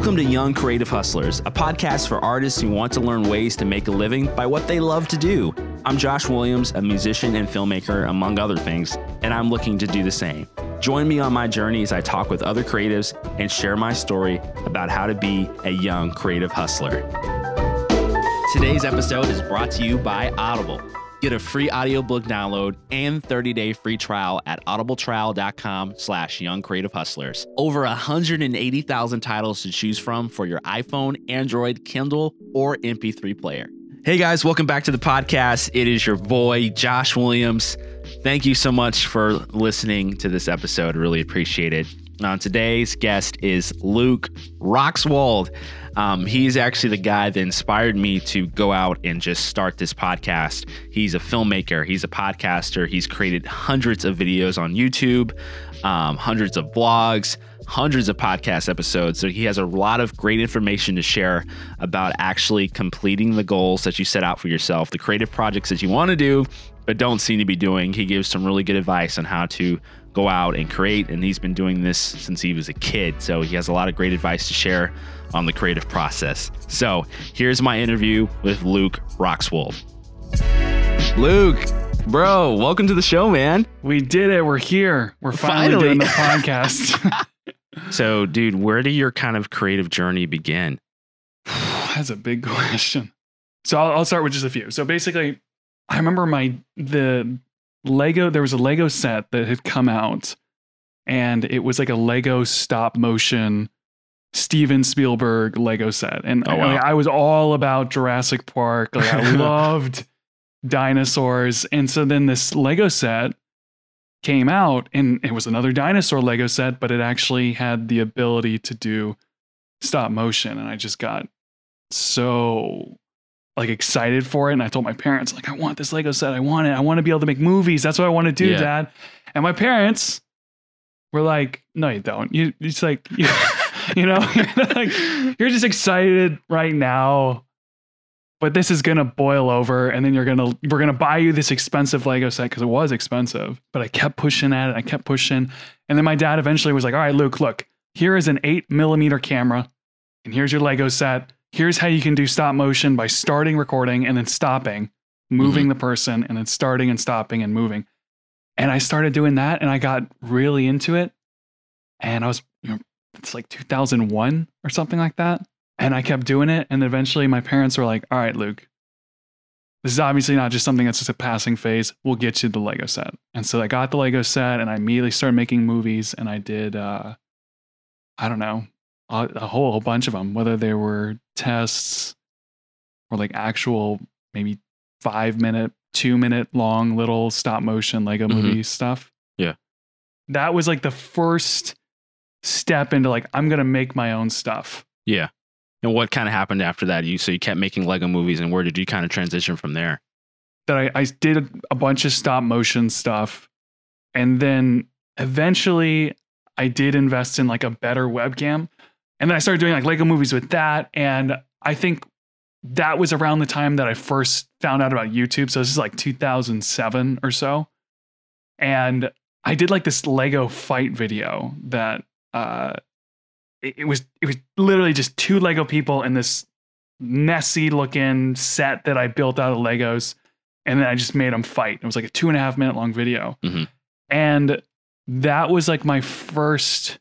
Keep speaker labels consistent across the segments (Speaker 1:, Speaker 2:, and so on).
Speaker 1: Welcome to Young Creative Hustlers, a podcast for artists who want to learn ways to make a living by what they love to do. I'm Josh Williams, a musician and filmmaker, among other things, and I'm looking to do the same. Join me on my journey as I talk with other creatives and share my story about how to be a young creative hustler. Today's episode is brought to you by Audible. Get a free audiobook download and 30-day free trial at audibletrial.com slash young creative hustlers. Over 180,000 titles to choose from for your iPhone, Android, Kindle, or MP3 player. Hey guys, welcome back to the podcast. It is your boy, Josh Williams. Thank you so much for listening to this episode. Really appreciate it. Now, today's guest is Luke Roxwold. Um, he's actually the guy that inspired me to go out and just start this podcast. He's a filmmaker, he's a podcaster, he's created hundreds of videos on YouTube, um, hundreds of blogs, hundreds of podcast episodes. So he has a lot of great information to share about actually completing the goals that you set out for yourself, the creative projects that you want to do, but don't seem to be doing. He gives some really good advice on how to go out and create. And he's been doing this since he was a kid. So he has a lot of great advice to share on the creative process. So here's my interview with Luke Roxwold. Luke, bro, welcome to the show, man.
Speaker 2: We did it. We're here. We're finally,
Speaker 1: Finally.
Speaker 2: doing the podcast.
Speaker 1: So, dude, where did your kind of creative journey begin?
Speaker 2: That's a big question. So I'll, I'll start with just a few. So basically, I remember my the Lego. There was a Lego set that had come out, and it was like a Lego stop motion Steven Spielberg Lego set, and
Speaker 1: Oh, wow.
Speaker 2: like, I was all about Jurassic Park. Like I loved dinosaurs, and so then this Lego set came out, and it was another dinosaur Lego set, but it actually had the ability to do stop motion, and I just got so like excited for it. And I told my parents, like, I want this Lego set. I want it. I want to be able to make movies. That's what I want to do,
Speaker 1: Yeah.
Speaker 2: Dad. And my parents were like, No, you don't. You it's like you, you know, like you're just excited right now. But this is gonna boil over, and then you're gonna we're gonna buy you this expensive Lego set because it was expensive. But I kept pushing at it, I kept pushing, and then my dad eventually was like, "All right, Luke, look, here is an eight millimeter camera, and here's your Lego set. Here's how you can do stop motion by starting recording and then stopping, moving the person, and then starting and stopping and moving. And I started doing that, and I got really into it. And I was, you know, it's like 2001 or something like that. And I kept doing it. And eventually my parents were like, all right, Luke, this is obviously not just something that's just a passing phase. We'll get you the Lego set. And so I got the Lego set and I immediately started making movies. And I did, uh, I don't know, a, a whole, whole bunch of them, whether they were tests or like actual maybe five minute, two minute long little stop motion Lego
Speaker 1: Mhm.
Speaker 2: movie stuff.
Speaker 1: Yeah.
Speaker 2: That was like the first step into like, I'm going to make my own stuff.
Speaker 1: Yeah. And what kind of happened after that? You so you kept making Lego movies, and where did you kind of transition from there?
Speaker 2: that I, I did a bunch of stop motion stuff. And then eventually I did invest in like a better webcam. And then I started doing like Lego movies with that. And I think that was around the time that I first found out about YouTube. So this is like 2007 or so. And I did like this Lego fight video that uh it, it was it was literally just two Lego people in this messy looking set that I built out of Legos and then I just made them fight. It was like a two and a half minute long video.
Speaker 1: Mhm.
Speaker 2: And that was like my first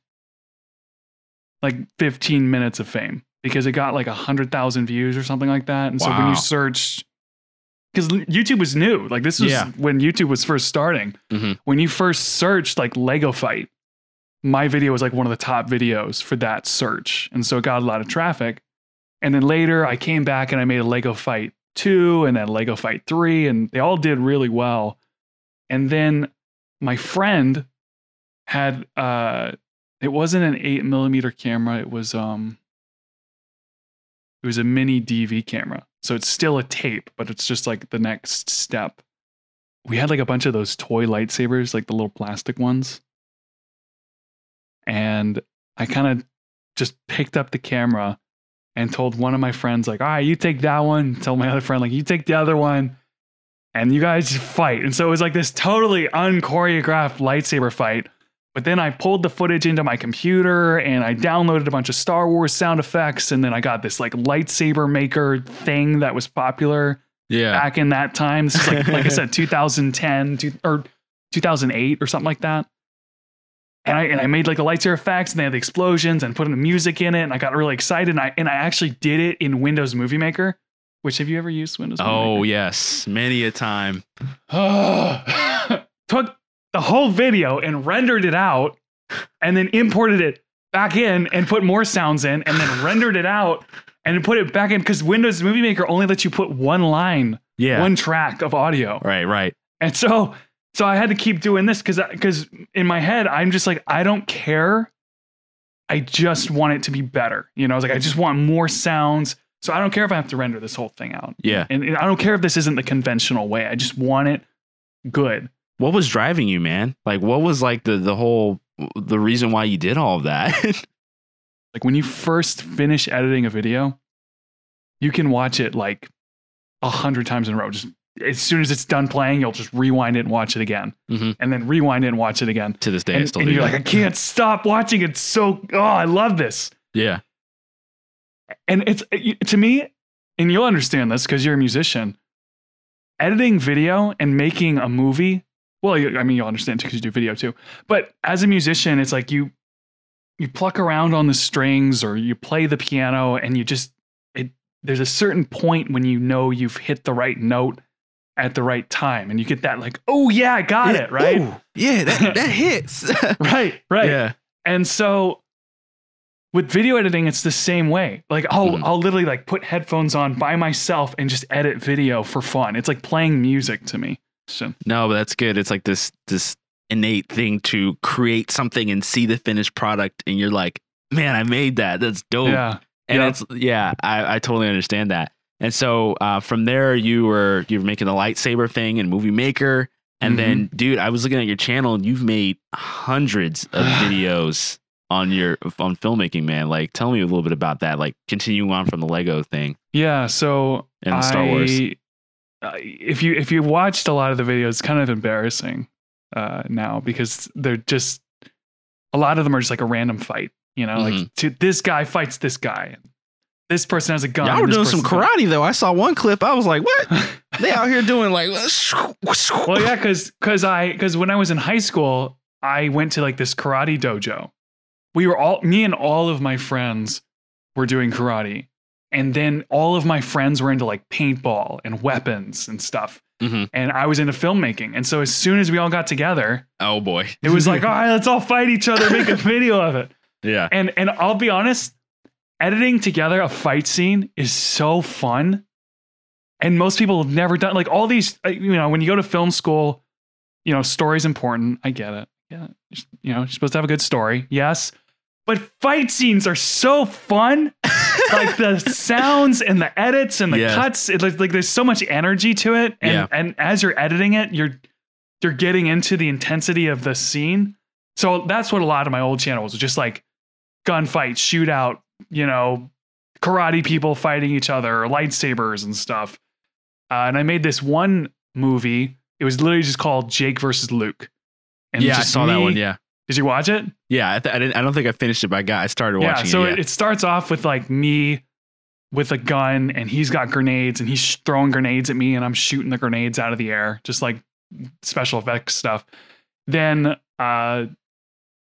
Speaker 2: like 15 minutes of fame because it got like a hundred thousand views or something like that. And so when you searched, because YouTube was new, like this was
Speaker 1: Yeah.
Speaker 2: when YouTube was first starting.
Speaker 1: Mhm.
Speaker 2: When you first searched like Lego fight, my video was like one of the top videos for that search. And so it got a lot of traffic. And then later I came back and I made a Lego fight 2 and then Lego fight 3 and they all did really well. And then my friend had uh it wasn't an 8 millimeter camera, it was um it was a mini DV camera. So it's still a tape, but it's just like the next step. We had like a bunch of those toy lightsabers, like the little plastic ones. And I kind of just picked up the camera and told one of my friends, like, all right, you take that one. Tell my other friend, like, you take the other one. And you guys fight. And so it was like this totally unchoreographed lightsaber fight But then I pulled the footage into my computer and I downloaded a bunch of Star Wars sound effects. And then I got this like lightsaber maker thing that was popular
Speaker 1: Yeah.
Speaker 2: back in that time. This is like, like I said, 2010 two, or 2008 or something like that. And I, and I made like the lightsaber effects and they had the explosions and put in the music in it. And I got really excited. And I, and I actually did it in Windows Movie Maker, which have you ever used Windows Movie
Speaker 1: Oh
Speaker 2: Maker?
Speaker 1: yes, many a time.
Speaker 2: took the whole video and rendered it out and then imported it back in and put more sounds in and then rendered it out and put it back in because Windows Movie Maker only lets you put one line,
Speaker 1: Yeah.
Speaker 2: one track of audio.
Speaker 1: right. Right.
Speaker 2: And so so I had to keep doing this because because in my head I'm just like I don't care. I just want it to be better. You know, I was like I just want more sounds. So I don't care if I have to render this whole thing out.
Speaker 1: Yeah.
Speaker 2: And, and I don't care if this isn't the conventional way. I just want it good.
Speaker 1: What was driving you, man? Like, what was like the the whole the reason why you did all of that?
Speaker 2: Like when you first finish editing a video, you can watch it like a hundred times in a row. Just as soon as it's done playing, you'll just rewind it and watch it again,
Speaker 1: Mhm.
Speaker 2: and then rewind it and watch it again.
Speaker 1: to this day, I still
Speaker 2: and
Speaker 1: do
Speaker 2: you're
Speaker 1: that.
Speaker 2: like, I can't stop watching it. So, oh, I love this.
Speaker 1: yeah.
Speaker 2: And it's to me, and you'll understand this because you're a musician. Editing video and making a movie. Well, I mean, you'll understand too because you do video too. But as a musician, it's like you you pluck around on the strings or you play the piano and you just it there's a certain point when you know you've hit the right note at the right time and you get that like oh yeah i got it right
Speaker 1: Ooh, yeah, that that hits.
Speaker 2: right right
Speaker 1: Yeah.
Speaker 2: and so with video editing it's the same way like i'll
Speaker 1: Mhm.
Speaker 2: i'll literally like put headphones on by myself and just edit video for fun it's like playing music to me so
Speaker 1: No, but that's good. It's like this this innate thing to create something and see the finished product, and you're like, man, I made that. That's dope.
Speaker 2: yeah
Speaker 1: And
Speaker 2: Yep.
Speaker 1: it's yeah, I, I totally understand that. And so uh, from there, you were you were making the lightsaber thing and Movie Maker, and
Speaker 2: Mhm.
Speaker 1: then dude, I was looking at your channel, and you've made hundreds of videos on your on filmmaking, man. Like, tell me a little bit about that. Like, continuing on from the Lego thing
Speaker 2: yeah so
Speaker 1: and Star Wars.
Speaker 2: Uh, if you if you watched a lot of the videos it's kind of embarrassing uh now because they're just a lot of them are just like a random fight you know like
Speaker 1: Mhm.
Speaker 2: to, this guy fights this guy this person has a gun
Speaker 1: Y'all were doing some karate though. I saw one clip. I was like, what? They out here doing like.
Speaker 2: well yeah because because i because when i was in high school i went to like this karate dojo we were all me and all of my friends were doing karate and then all of my friends were into like paintball and weapons and stuff
Speaker 1: Mhm.
Speaker 2: and i was into filmmaking and so as soon as we all got together
Speaker 1: Oh boy.
Speaker 2: it was like all right let's all fight each other make a video of it
Speaker 1: yeah.
Speaker 2: and and I'll be honest, editing together a fight scene is so fun. And most people have never done like all these. uh, You know, when you go to film school, you know, story's important. I get it. Yeah, you know, you're supposed to have a good story. Yes, but fight scenes are so fun. like the sounds and the edits and the
Speaker 1: Yeah.
Speaker 2: cuts. It, like, like there's so much energy to it. And
Speaker 1: Yeah.
Speaker 2: and as you're editing it, you're you're getting into the intensity of the scene. So that's what a lot of my old channels was just like gunfight, shootout, you know, karate people fighting each other, or lightsabers and stuff. Uh, and I made this one movie. It was literally just called Jake versus Luke. And
Speaker 1: yeah, I
Speaker 2: just
Speaker 1: saw that one. Yeah.
Speaker 2: Did you watch it?
Speaker 1: Yeah. I, th- I didn't. I don't think I finished it, but I got. I started
Speaker 2: yeah.
Speaker 1: watching
Speaker 2: So
Speaker 1: it.
Speaker 2: it, it starts off with like me with a gun, and he's got grenades, and he's throwing grenades at me, and I'm shooting the grenades out of the air, just like special effects stuff. Then uh,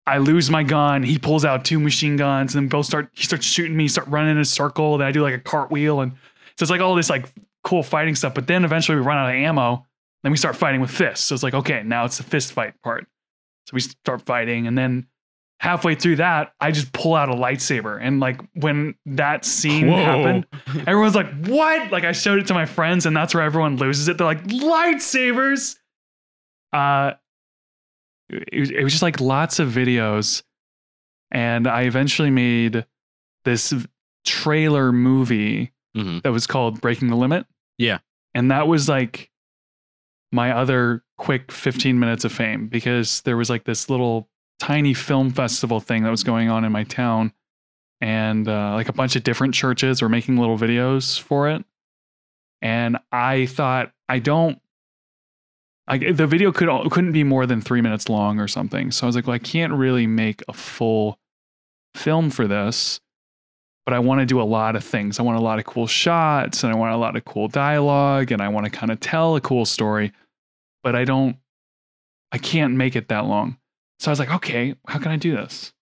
Speaker 2: I lose my gun. He pulls out two machine guns, and then both start. He starts shooting me. Start running in a circle. Then I do like a cartwheel, and so it's like all this like cool fighting stuff. But then eventually we run out of ammo. Then we start fighting with fists. So it's like okay, now it's the fist fight part. So we start fighting, and then halfway through that, I just pull out a lightsaber. And like when that scene
Speaker 1: Whoa.
Speaker 2: happened, everyone's like, "What?" Like I showed it to my friends, and that's where everyone loses it. They're like, "Lightsabers!" Uh, it was, it was just like lots of videos, and I eventually made this trailer movie
Speaker 1: Mhm.
Speaker 2: that was called Breaking the Limit.
Speaker 1: Yeah.
Speaker 2: and that was like my other quick 15 minutes of fame because there was like this little tiny film festival thing that was going on in my town and uh, like a bunch of different churches were making little videos for it and i thought i don't Like the video could couldn't be more than three minutes long or something. So I was like, well, I can't really make a full film for this, but I want to do a lot of things. I want a lot of cool shots and I want a lot of cool dialogue and I want to kind of tell a cool story, but I don't, I can't make it that long. So I was like, okay, how can I do this?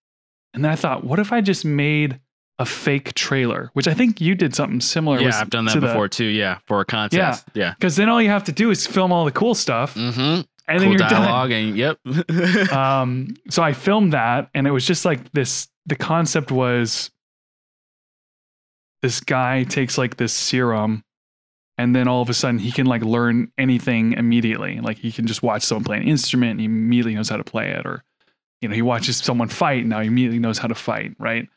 Speaker 2: And then I thought, what if I just made a fake trailer, which I think you did something similar.
Speaker 1: Yeah,
Speaker 2: with-
Speaker 1: I've done that
Speaker 2: to the-
Speaker 1: before too. Yeah, for a contest. Yeah. yeah.
Speaker 2: Because then all you have to do is film all the cool stuff,
Speaker 1: Mm-hmm.
Speaker 2: and then
Speaker 1: cool
Speaker 2: you're
Speaker 1: dialogue and yep.
Speaker 2: Um, so I filmed that, and it was just like this. The concept was this guy takes like this serum, and then all of a sudden he can like learn anything immediately. Like he can just watch someone play an instrument, and he immediately knows how to play it, or you know he watches someone fight, and now he immediately knows how to fight, right?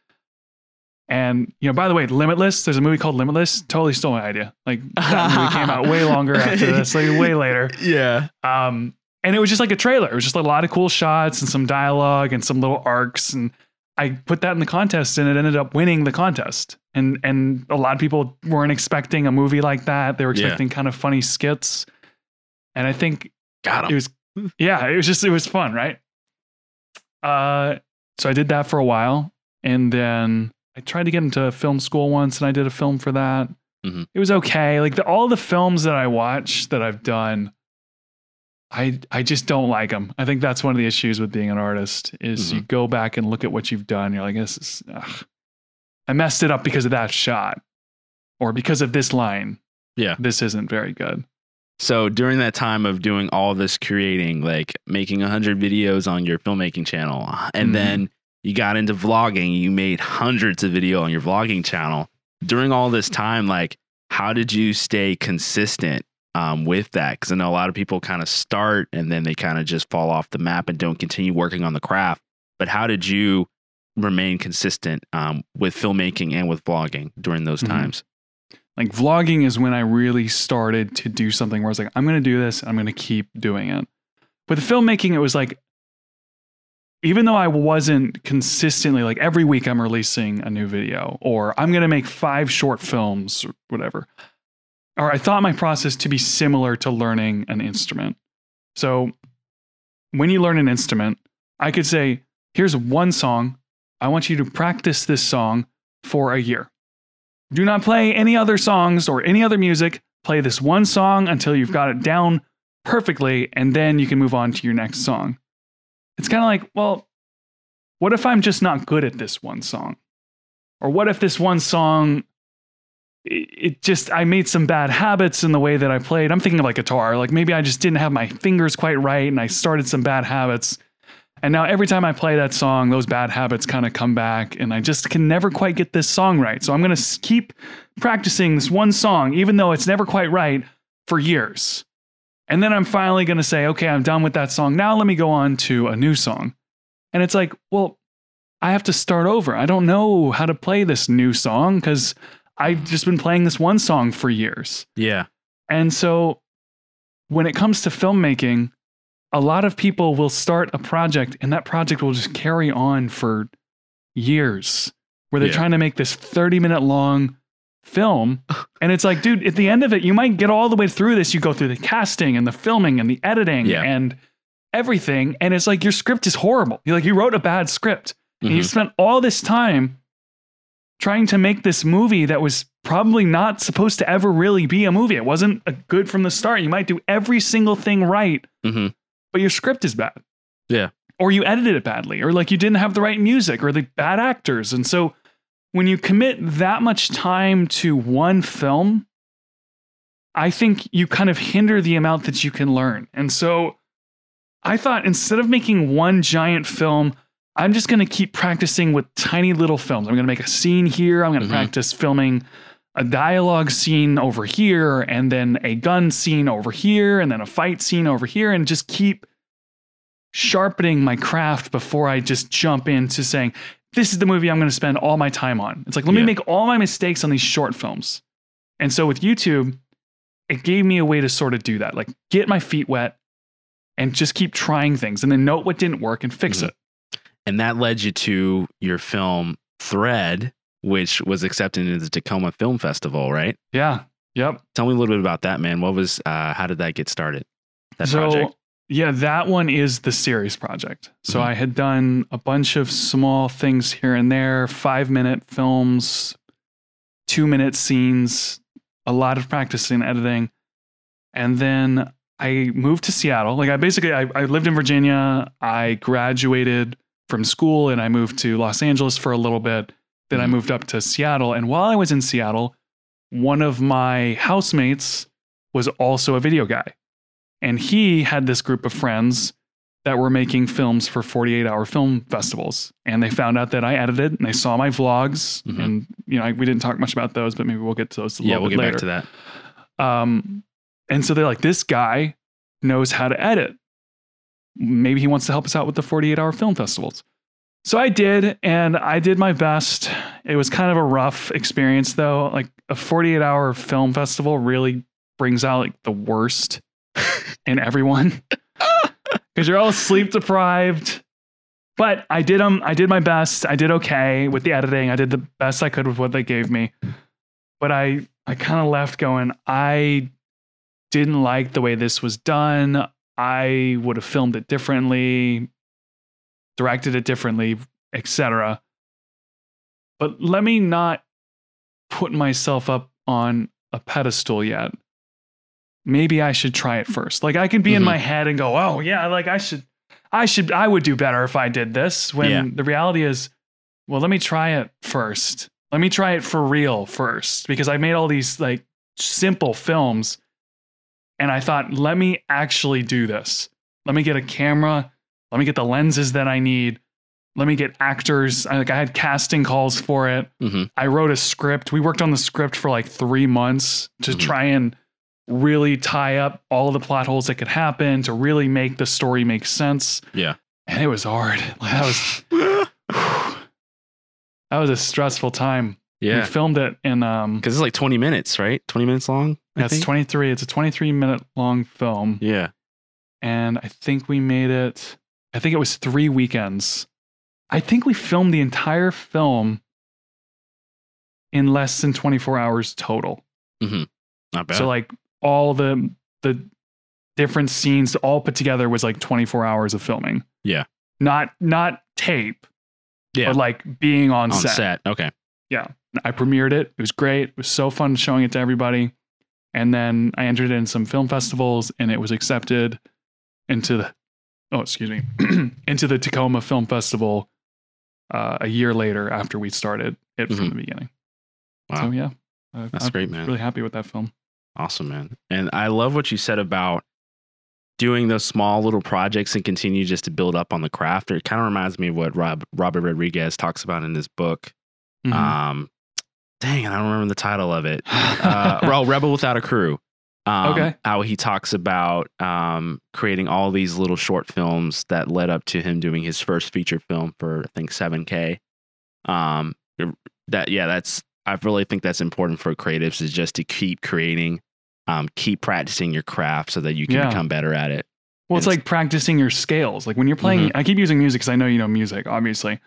Speaker 2: And you know, by the way, Limitless. There's a movie called Limitless. Totally stole my idea. Like that movie came out way longer after this, like way later.
Speaker 1: yeah.
Speaker 2: Um, and it was just like a trailer. It was just a lot of cool shots and some dialogue and some little arcs. And I put that in the contest, and it ended up winning the contest. And and a lot of people weren't expecting a movie like that. They were
Speaker 1: Yeah.
Speaker 2: expecting kind of funny skits. And I think
Speaker 1: Got
Speaker 2: it was yeah, it was just it was fun, right? Uh, so I did that for a while, and then I tried to get into film school once, and I did a film for that.
Speaker 1: Mhm.
Speaker 2: It was okay. Like the, all the films that I watch that I've done, I I just don't like them. I think that's one of the issues with being an artist is you go back and look at what you've done. You're like, this is, ugh. I messed it up because of that shot, or because of this line.
Speaker 1: Yeah.
Speaker 2: this isn't very good.
Speaker 1: So during that time of doing all this creating, like making 100 videos on your filmmaking channel, and
Speaker 2: Mhm.
Speaker 1: then you got into vlogging, you made hundreds of video on your vlogging channel. During all this time, like how did you stay consistent um, with that? Because I know a lot of people kind of start and then they kind of just fall off the map and don't continue working on the craft. But how did you remain consistent um, with filmmaking and with vlogging during those
Speaker 2: Mhm.
Speaker 1: times?
Speaker 2: like vlogging is when I really started to do something where I was like, I'm going to do this. And I'm going to keep doing it. With the filmmaking, it was like, even though I wasn't consistently like every week I'm releasing a new video or I'm going to make five short films or whatever, or I thought my process to be similar to learning an instrument. So when you learn an instrument, I could say, here's one song. I want you to practice this song for a year. Do not play any other songs or any other music. Play this one song until you've got it down perfectly, and then you can move on to your next song. It's kind of like, well, what if I'm just not good at this one song? Or what if this one song, it, just, I made some bad habits in the way that I played? I'm thinking of like guitar. Like maybe I just didn't have my fingers quite right and I started some bad habits. And now every time I play that song, those bad habits kind of come back, and I just can never quite get this song right. So I'm going to keep practicing this one song, even though it's never quite right, for years. And then I'm finally going to say, okay, I'm done with that song. Now let me go on to a new song. And it's like, well, I have to start over. I don't know how to play this new song because I've just been playing this one song for years.
Speaker 1: Yeah.
Speaker 2: And so when it comes to filmmaking, a lot of people will start a project and that project will just carry on for years where they're
Speaker 1: Yeah.
Speaker 2: trying to make this 30 minute long film. And it's like, dude, at the end of it, you might get all the way through this. You go through the casting and the filming and the editing
Speaker 1: Yeah.
Speaker 2: and everything. And it's like your script is horrible. You're like, you wrote a bad script. And you
Speaker 1: mm-hmm.
Speaker 2: spent all this time trying to make this movie that was probably not supposed to ever really be a movie. It wasn't a good from the start. You might do every single thing right,
Speaker 1: Mhm.
Speaker 2: but your script is bad.
Speaker 1: Yeah.
Speaker 2: Or you edited it badly, or like you didn't have the right music, or the bad actors. And so when you commit that much time to one film, I think you kind of hinder the amount that you can learn. And so I thought instead of making one giant film, I'm just going to keep practicing with tiny little films. I'm going to make a scene here. I'm going to
Speaker 1: Mhm.
Speaker 2: practice filming a dialogue scene over here, and then a gun scene over here, and then a fight scene over here, and just keep sharpening my craft before I just jump into saying, this is the movie I'm going to spend all my time on. It's like, let me make all my mistakes on these short films. And so with YouTube, it gave me a way to sort of do that, like get my feet wet and just keep trying things and then note what didn't work and fix
Speaker 1: Mhm.
Speaker 2: it.
Speaker 1: And that led you to your film Thread, which was accepted into the Tacoma Film Festival, right?
Speaker 2: Yeah. Yep.
Speaker 1: Tell me a little bit about that, man. What was, uh, how did that get started? that
Speaker 2: so,
Speaker 1: project?
Speaker 2: Yeah, that one is the series project. So
Speaker 1: Mhm.
Speaker 2: I had done a bunch of small things here and there, five minute films, two minute scenes, a lot of practice in editing. And then I moved to Seattle. Like I basically I, I lived in Virginia. I graduated from school and I moved to Los Angeles for a little bit. Then I
Speaker 1: Mhm.
Speaker 2: moved up to Seattle. And while I was in Seattle, one of my housemates was also a video guy. And he had this group of friends that were making films for 48 hour film festivals. And they found out that I edited and they saw my vlogs.
Speaker 1: Mhm.
Speaker 2: And, you know, I, we didn't talk much about those, but maybe we'll get to those a
Speaker 1: Yeah,
Speaker 2: little
Speaker 1: we'll
Speaker 2: bit
Speaker 1: get
Speaker 2: later.
Speaker 1: back to that.
Speaker 2: Um, and so they're like, this guy knows how to edit. Maybe he wants to help us out with the 48 hour film festivals. So I did, and I did my best. It was kind of a rough experience, though. Like a 48 hour film festival really brings out like the worst in everyone because you're all sleep deprived. But I did them. I did my best. I did okay with the editing. I did the best I could with what they gave me. But I, I kind of left going. I didn't like the way this was done. I would have filmed it differently, directed it differently, etc. But let me not put myself up on a pedestal yet. Maybe I should try it first. Like I can be in
Speaker 1: Mhm.
Speaker 2: my head and go, "Oh, yeah, like I should I should I would do better if I did this." When
Speaker 1: Yeah.
Speaker 2: the reality is, well, let me try it first. Let me try it for real first because I made all these like simple films and I thought, let me actually do this. Let me get a camera. Let me get the lenses that I need. Let me get actors. I, like I had casting calls for it.
Speaker 1: hmm
Speaker 2: I wrote a script. We worked on the script for like three months to
Speaker 1: Mhm.
Speaker 2: try and really tie up all the plot holes that could happen to really make the story make sense.
Speaker 1: Yeah.
Speaker 2: And it was hard. Like, that was that was a stressful time. We
Speaker 1: Yeah.
Speaker 2: filmed it in um
Speaker 1: Because it's like 20 minutes, right? 20 minutes long? I
Speaker 2: that's
Speaker 1: think?
Speaker 2: 23. It's a 23 minute long film.
Speaker 1: Yeah.
Speaker 2: and I think we made it. I think it was three weekends. I think we filmed the entire film in less than 24 hours total.
Speaker 1: Not bad.
Speaker 2: So like all the the different scenes all put together was like 24 hours of filming.
Speaker 1: Yeah.
Speaker 2: Not not tape,
Speaker 1: yeah.
Speaker 2: but like being on,
Speaker 1: on
Speaker 2: set.
Speaker 1: set. Okay.
Speaker 2: I premiered it. It was great. It was so fun showing it to everybody. And then I entered it in some film festivals and it was accepted into the oh, excuse me, into the Tacoma Film Festival uh, a year later after we started it from
Speaker 1: Mhm.
Speaker 2: the beginning.
Speaker 1: Wow.
Speaker 2: So yeah, uh,
Speaker 1: That's
Speaker 2: I'm
Speaker 1: great, man.
Speaker 2: really happy with that film.
Speaker 1: Awesome, man. And I love what you said about doing those small little projects and continue just to build up on the craft. It kind of reminds me of what Rob Robert Rodriguez talks about in his book.
Speaker 2: Mhm.
Speaker 1: Um, dang, I don't remember the title of it. Uh, well, Rebel Without a Crew. Um,
Speaker 2: Okay.
Speaker 1: How he talks about um, creating all these little short films that led up to him doing his first feature film for I think 7K. Um, that yeah, that's I really think that's important for creatives is just to keep creating, um, keep practicing your craft so that you can
Speaker 2: Yeah.
Speaker 1: become better at it.
Speaker 2: Well, it's
Speaker 1: And-
Speaker 2: like practicing your scales. Like when you're playing,
Speaker 1: Mm-hmm.
Speaker 2: I keep using music because I know you know music, obviously.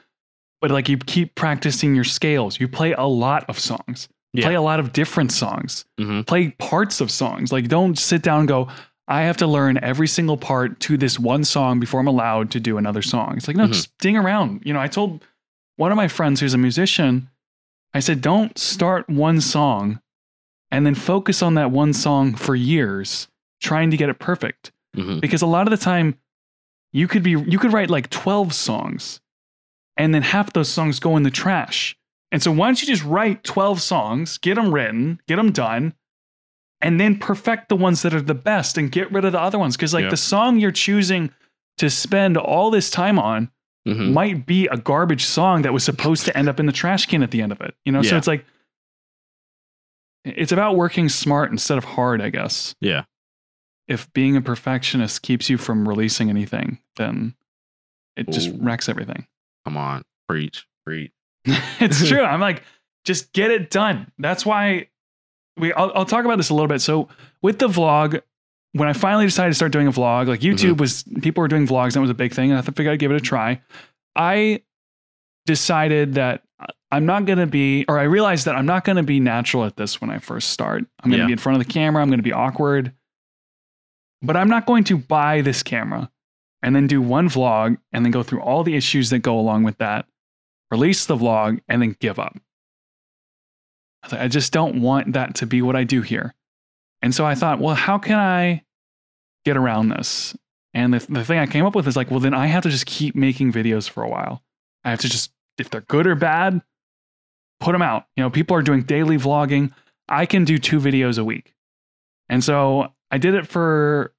Speaker 2: But like you keep practicing your scales. You play a lot of songs.
Speaker 1: Yeah.
Speaker 2: Play a lot of different songs.
Speaker 1: Mhm.
Speaker 2: Play parts of songs. Like don't sit down and go, I have to learn every single part to this one song before I'm allowed to do another song. It's like, no,
Speaker 1: Mhm.
Speaker 2: just ding around. You know, I told one of my friends who's a musician, I said, don't start one song and then focus on that one song for years, trying to get it perfect
Speaker 1: Mhm.
Speaker 2: because a lot of the time you could be you could write like 12 songs and then half those songs go in the trash and so why don't you just write 12 songs get them written get them done and then perfect the ones that are the best and get rid of the other ones because like
Speaker 1: Yeah.
Speaker 2: the song you're choosing to spend all this time on
Speaker 1: Mhm.
Speaker 2: might be a garbage song that was supposed to end up in the trash can at the end of it you know so it's like it's about working smart instead of hard i guess
Speaker 1: Yeah.
Speaker 2: if being a perfectionist keeps you from releasing anything, then it just
Speaker 1: Ooh.
Speaker 2: wrecks everything.
Speaker 1: Come on, preach, preach.
Speaker 2: it's true. I'm like, just get it done. That's why we. I'll, I'll talk about this a little bit. So with the vlog, when I finally decided to start doing a vlog, like mm-hmm. YouTube was people were doing vlogs, and that was a big thing, and I figured I'd give it a try. I decided that I'm not going to be, or I realized that I'm not going to be natural at this when I first start. I'm going to
Speaker 1: Yeah.
Speaker 2: be in front of the camera. I'm going to be awkward. but I'm not going to buy this camera and then do one vlog and then go through all the issues that go along with that, release the vlog, and then give up. I just don't want that to be what I do here. And so I thought, well, how can I get around this? And the, the thing I came up with is like, well, then I have to just keep making videos for a while. I have to just, if they're good or bad, put them out. You know, people are doing daily vlogging. I can do two videos a week. And so I did it for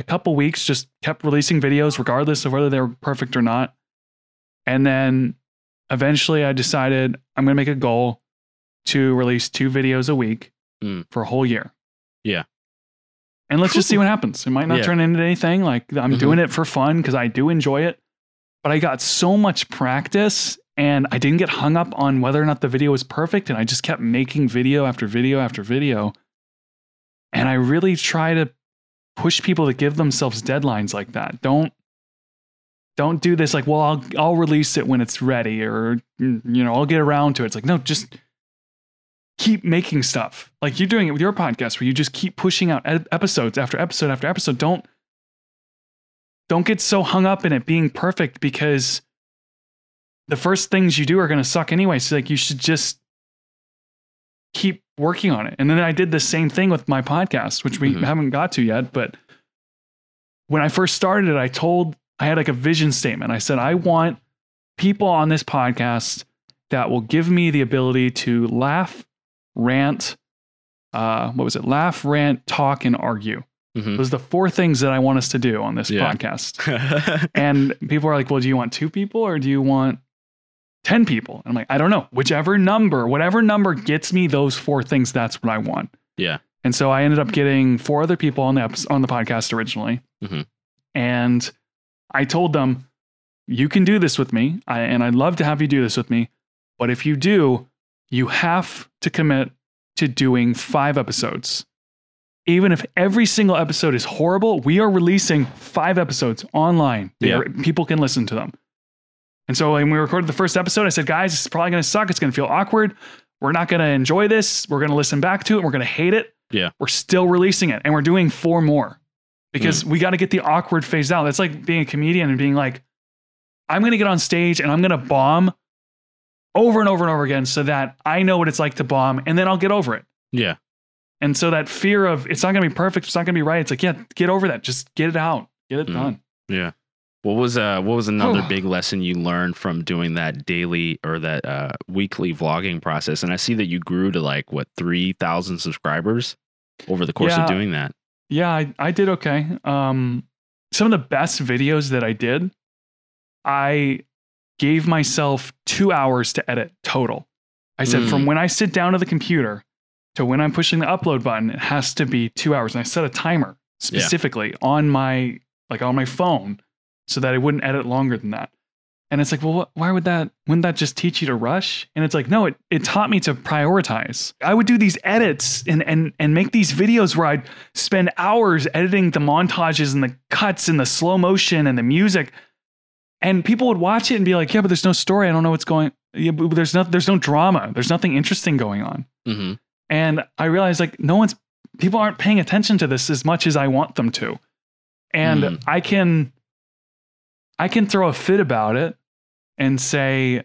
Speaker 2: a couple weeks, just kept releasing videos regardless of whether they were perfect or not. And then eventually I decided I'm going to make a goal to release two videos a week
Speaker 1: Mm.
Speaker 2: for a whole year.
Speaker 1: Yeah.
Speaker 2: And let's just see what happens. It might not
Speaker 1: Yeah.
Speaker 2: turn into anything. Like I'm
Speaker 1: Mhm.
Speaker 2: doing it for fun because I do enjoy it. But I got so much practice and I didn't get hung up on whether or not the video was perfect. And I just kept making video after video after video. And I really try to push people to give themselves deadlines like that. Don't don't do this like, well, I'll I'll release it when it's ready or you know, I'll get around to it. It's like, no, just keep making stuff. Like you're doing it with your podcast where you just keep pushing out episodes after episode after episode. Don't don't get so hung up in it being perfect because the first things you do are going to suck anyway. So like you should just keep working on it. And then I did the same thing with my podcast, which we
Speaker 1: Mhm.
Speaker 2: haven't got to yet, but when I first started it, I told I had like a vision statement. I said I want people on this podcast that will give me the ability to laugh, rant, uh, what was it? Laugh, rant, talk, and argue.
Speaker 1: Mhm.
Speaker 2: Those are the four things that I want us to do on this
Speaker 1: Yeah.
Speaker 2: podcast. And people are like, well, do you want two people or do you want 10 people? And I'm like, I don't know. Whichever number, whatever number gets me those four things, that's what I want.
Speaker 1: Yeah.
Speaker 2: And so I ended up getting four other people on the epi- on the podcast originally.
Speaker 1: Mhm.
Speaker 2: And I told them, you can do this with me. I, and I'd love to have you do this with me. But if you do, you have to commit to doing five episodes. Even if every single episode is horrible, we are releasing five episodes online.
Speaker 1: Yeah.
Speaker 2: people can listen to them. And so when we recorded the first episode, I said, guys, it's probably going to suck. It's going to feel awkward. We're not going to enjoy this. We're going to listen back to it. We're going to hate it.
Speaker 1: Yeah.
Speaker 2: We're still releasing it. And we're doing four more because
Speaker 1: Hmm.
Speaker 2: we got to get the awkward phase out. That's like being a comedian and being like, I'm going to get on stage and I'm going to bomb over and over and over again so that I know what it's like to bomb and then I'll get over it.
Speaker 1: yeah.
Speaker 2: And so that fear of it's not going to be perfect, it's not going to be right. It's like, yeah, get over that. Just get it out, get it
Speaker 1: Mm.
Speaker 2: done.
Speaker 1: Yeah. What was uh what was another
Speaker 2: Oh.
Speaker 1: big lesson you learned from doing that daily or that uh weekly vlogging process? And I see that you grew to like what 3,000 subscribers over the course
Speaker 2: Yeah.
Speaker 1: of doing that.
Speaker 2: Yeah, I, I did okay. Um, some of the best videos that I did, I gave myself two hours to edit total. I said
Speaker 1: Mm.
Speaker 2: from when I sit down to the computer to when I'm pushing the upload button, it has to be two hours. And I set a timer specifically on my like on my phone so that I wouldn't edit longer than that. And it's like, well, what, why would that? Wouldn't that just teach you to rush? And it's like, no, it, it taught me to prioritize. I would do these edits and and and make these videos where I'd spend hours editing the montages and the cuts and the slow motion and the music. And people would watch it and be like, yeah, but there's no story. I don't know what's going. Yeah, but there's no there's no drama. There's nothing interesting going on.
Speaker 1: Mm-hmm.
Speaker 2: And I realized like no one's people aren't paying attention to this as much as I want them to. And
Speaker 1: Mm.
Speaker 2: I can I can throw a fit about it and say,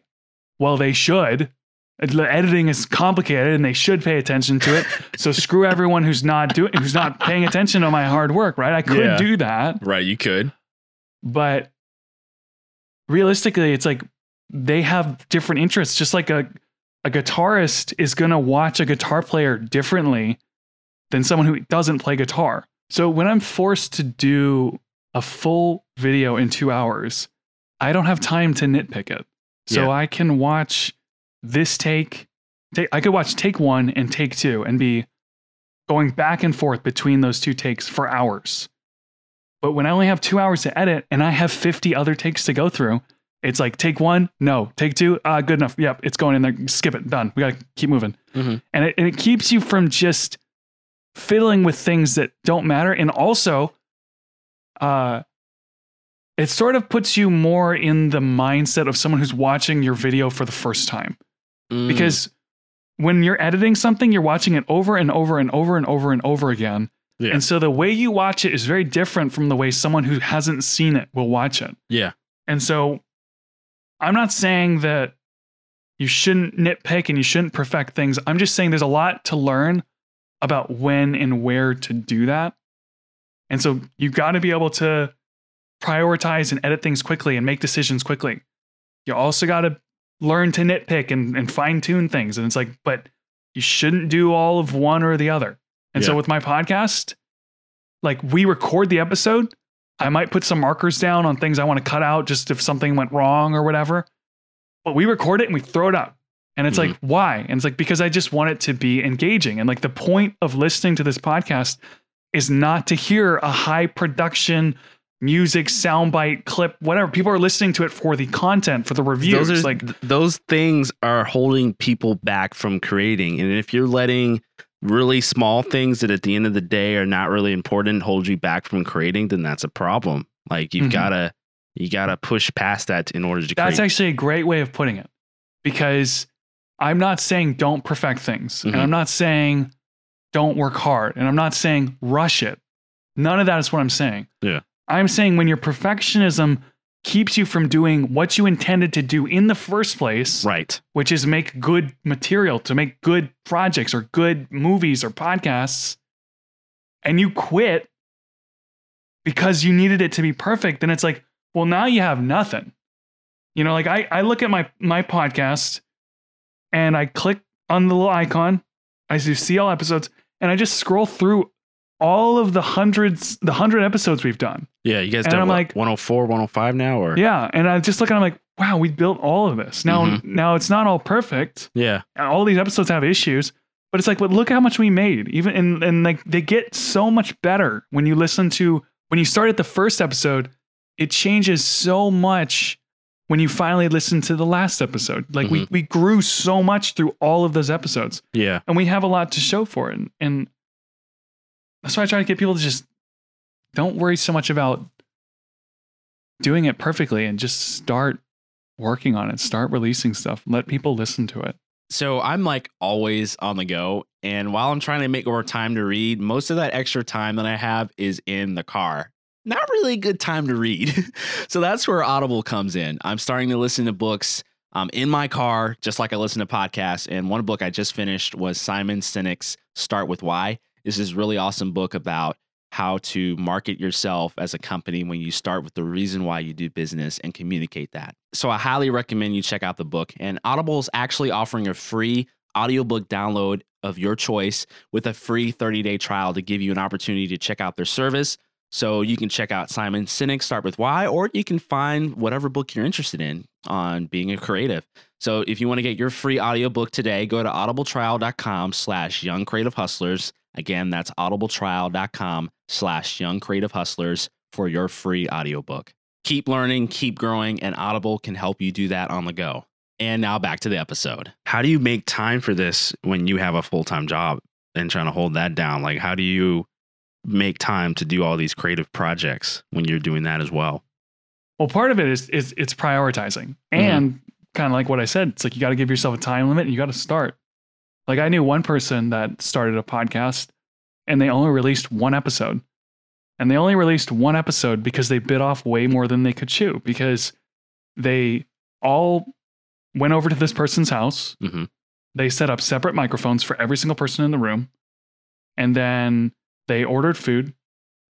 Speaker 2: well, they should. The Editing is complicated and they should pay attention to it. so screw everyone who's not doing who's not paying attention to my hard work, right? I could
Speaker 1: Yeah.
Speaker 2: do that,
Speaker 1: Right, you could.
Speaker 2: but realistically, it's like they have different interests. Just like a a guitarist is going to watch a guitar player differently than someone who doesn't play guitar. So when I'm forced to do a full video in two hours, I don't have time to nitpick it. So
Speaker 1: Yeah.
Speaker 2: I can watch this take, take. I could watch take one and take two and be going back and forth between those two takes for hours. But when I only have two hours to edit and I have 50 other takes to go through, it's like take one, no, take two, uh, good enough. Yep, it's going in there. Skip it, done. We got to keep moving.
Speaker 1: Mhm.
Speaker 2: And, it, and it keeps you from just fiddling with things that don't matter. And also, uh, it sort of puts you more in the mindset of someone who's watching your video for the first time
Speaker 1: Mm.
Speaker 2: because when you're editing something, you're watching it over and over and over and over and over again.
Speaker 1: Yeah.
Speaker 2: And so the way you watch it is very different from the way someone who hasn't seen it will watch it.
Speaker 1: Yeah.
Speaker 2: And so I'm not saying that you shouldn't nitpick and you shouldn't perfect things. I'm just saying there's a lot to learn about when and where to do that. And so you've got to be able to prioritize and edit things quickly and make decisions quickly. You also got to learn to nitpick and, and fine tune things. And it's like, but you shouldn't do all of one or the other. And so with my podcast, like we record the episode, I might put some markers down on things I want to cut out just if something went wrong or whatever. But we record it and we throw it up. And it's like, mm-hmm. why? And it's like, because I just want it to be engaging. And like the point of listening to this podcast is not to hear a high production music, soundbite, clip, whatever. People are listening to it for the content, for the reviews.
Speaker 1: Those are
Speaker 2: like,
Speaker 1: th- those things are holding people back from creating. And if you're letting really small things that at the end of the day are not really important hold you back from creating, then that's a problem. Like you've
Speaker 2: Mhm.
Speaker 1: gotta you gotta push past that in order to
Speaker 2: That's
Speaker 1: create.
Speaker 2: actually a great way of putting it because I'm not saying don't perfect things
Speaker 1: Mhm.
Speaker 2: and I'm not saying don't work hard and I'm not saying rush it. None of that is what I'm saying.
Speaker 1: Yeah.
Speaker 2: I'm saying when your perfectionism keeps you from doing what you intended to do in the first place,
Speaker 1: right.
Speaker 2: which is make good material, to make good projects or good movies or podcasts, and you quit because you needed it to be perfect, then it's like, well, now you have nothing. You know, like I, I look at my my podcast and I click on the little icon, I do see all episodes, and I just scroll through all of the hundreds, the hundred episodes we've done.
Speaker 1: Yeah, you guys
Speaker 2: And
Speaker 1: done
Speaker 2: I'm
Speaker 1: what,
Speaker 2: like-
Speaker 1: 104, 105 now or
Speaker 2: Yeah. And I just look and I'm like, wow, we built all of this. Now
Speaker 1: Mhm.
Speaker 2: now it's not all perfect.
Speaker 1: Yeah.
Speaker 2: all these episodes have issues but it's like but look how much we made even and, and like they get so much better when you listen to when you start at the first episode it changes so much when you finally listen to the last episode like we, we grew so much through all of those episodes
Speaker 1: Yeah.
Speaker 2: and we have a lot to show for it and, and that's why i try to get people to just don't worry so much about doing it perfectly and just start working on it start releasing stuff let people listen to it
Speaker 1: So I'm like always on the go. And while I'm trying to make more time to read, most of that extra time that I have is in the car. Not really good time to read. so that's where Audible comes in. I'm starting to listen to books um, in my car, just like I listen to podcasts. And one book I just finished was Simon Sinek's Start With Why. This is really awesome book about how to market yourself as a company when you start with the reason why you do business and communicate that. So I highly recommend you check out the book. And Audible is actually offering a free audiobook download of your choice with a free 30-day trial to give you an opportunity to check out their service. So you can check out Simon Sinek, Start With Why, or you can find whatever book you're interested in on being a creative. So if you want to get your free audiobook today, go to audibletrial.com slash young creative hustlers. Again, that's audibletrial.com slash young creative hustlers for your free audiobook. Keep learning, keep growing, and Audible can help you do that on the go. And now back to the episode. How do you make time for this when you have a full time job and trying to hold that down? Like, how do you make time to do all these creative projects when you're doing that as well?
Speaker 2: Well, part of it is is it's prioritizing,
Speaker 1: Mhm.
Speaker 2: and kind of like what I said, it's like you got to give yourself a time limit, and you got to start. Like I knew one person that started a podcast, and they only released one episode, and they only released one episode because they bit off way more than they could chew because they all went over to this person's house.
Speaker 1: Mhm.
Speaker 2: They set up separate microphones for every single person in the room, and then they ordered food,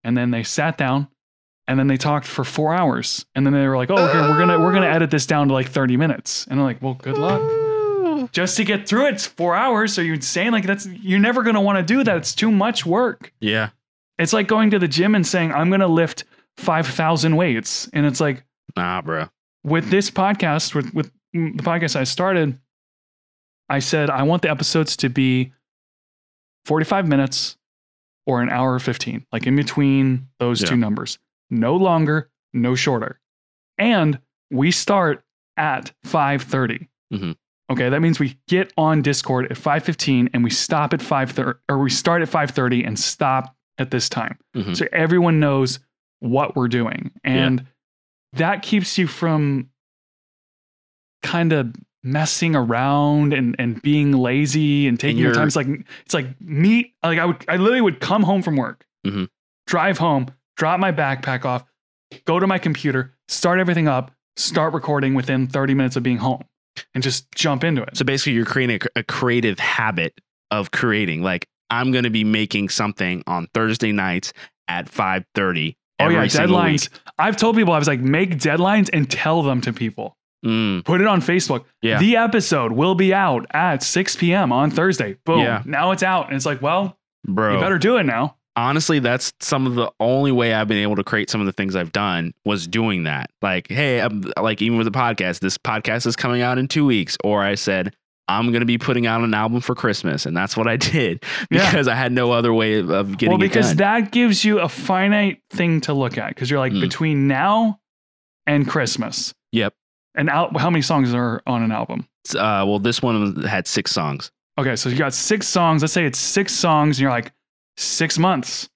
Speaker 2: and then they sat down and then they talked for four hours. And then they were like oh okay we're gonna we're gonna edit this down to like 30 minutes. And i'm like well good luck just to get through it. It's four hours are you're insane. Like that's you're never gonna want to do that. It's too much work.
Speaker 1: Yeah.
Speaker 2: it's like going to the gym and saying i'm gonna lift 5000 weights. And it's like
Speaker 1: Nah, bro.
Speaker 2: with this podcast with with the podcast i started i said i want the episodes to be 45 minutes or an hour 15 like in between those
Speaker 1: Yeah.
Speaker 2: two numbers. No longer no shorter. And we start at 5.30
Speaker 1: Mhm.
Speaker 2: Okay that means we get on discord at 5.15 and we stop at 5.30 or we start at 5.30 and stop at this time.
Speaker 1: Mhm.
Speaker 2: so everyone knows what we're doing. And that keeps you from kind of messing around and, and being lazy and taking your time. it's like it's like meet like i would i literally would come home from work
Speaker 1: Mhm.
Speaker 2: drive home, drop my backpack off, go to my computer, start everything up, start recording within 30 minutes of being home and just jump into it.
Speaker 1: So basically, you're creating a, a creative habit of creating. Like I'm going to be making something on Thursday nights at 5:30.
Speaker 2: oh yeah, deadlines. I've told people I was like make deadlines and tell them to people.
Speaker 1: Mm,
Speaker 2: Put it on Facebook.
Speaker 1: yeah.
Speaker 2: The episode will be out at 6 p.m. on Thursday. Boom.
Speaker 1: Yeah.
Speaker 2: Now it's out. And it's like, well,
Speaker 1: Bro,
Speaker 2: you better do it now.
Speaker 1: Honestly, that's some of the only way I've been able to create some of the things I've done was doing that. Like, hey, I'm, like even with the podcast, this podcast is coming out in two weeks. Or I said, I'm going to be putting out an album for Christmas. And that's what I did
Speaker 2: Yeah.
Speaker 1: because I had no other way of, of getting
Speaker 2: well, because that gives you a finite thing to look at because you're like
Speaker 1: Mm.
Speaker 2: between now and Christmas.
Speaker 1: Yep.
Speaker 2: And al- how many songs are on an album?
Speaker 1: Uh, well, this one had six songs.
Speaker 2: Okay, so you got six songs. Let's say it's six songs, and you're like six months.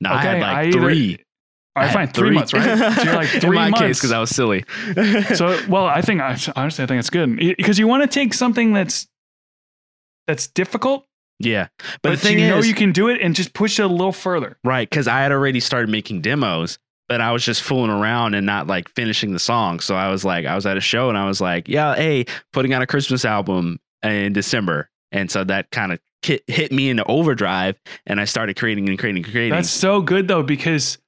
Speaker 1: No, I
Speaker 2: Okay,
Speaker 1: had like
Speaker 2: I
Speaker 1: three. I had
Speaker 2: fine, three, months, right? So you're like three
Speaker 1: in my
Speaker 2: months.
Speaker 1: case, because I was silly.
Speaker 2: so, well, I think I honestly I think it's good because you want to take something that's that's difficult,
Speaker 1: yeah, but,
Speaker 2: but,
Speaker 1: the thing
Speaker 2: you
Speaker 1: is,
Speaker 2: know you can do it and just push it a little further.
Speaker 1: right? Because I had already started making demos, but I was just fooling around and not like finishing the song. So I was like, I was at a show and I was like, yeah, hey, putting out a Christmas album in December, and so that kind of hit, hit me into overdrive, and I started creating and creating and creating.
Speaker 2: That's so good though because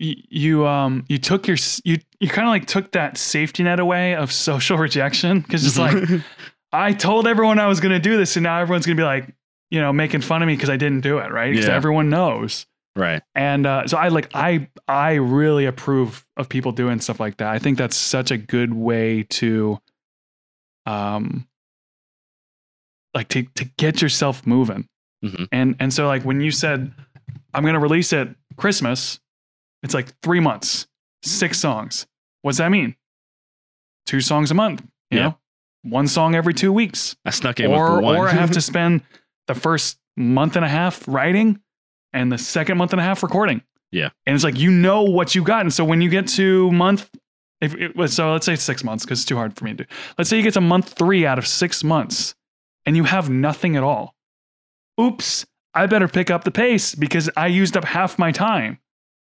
Speaker 2: y- you um you took your you you kind of like took that safety net away of social rejection because it's like I told everyone I was going to do this and now everyone's going to be like you know making fun of me because I didn't do it right because
Speaker 1: Yeah.
Speaker 2: everyone knows
Speaker 1: right.
Speaker 2: and uh, so I like I I really approve of people doing stuff like that I think that's such a good way to um like to to get yourself moving
Speaker 1: Mhm.
Speaker 2: and and so like when you said I'm going to release it Christmas it's like 3 months six songs what's that mean two songs a month you
Speaker 1: Yeah.
Speaker 2: know one song every 2 weeks
Speaker 1: I snuck in
Speaker 2: or or I have to spend the first month and a half writing and the second month and a half recording.
Speaker 1: Yeah.
Speaker 2: And it's like you know what you got. And so when you get to month if it was so let's say six months, because it's too hard for me to do. Let's say you get to month three out of six months and you have nothing at all. Oops, I better pick up the pace because I used up half my time.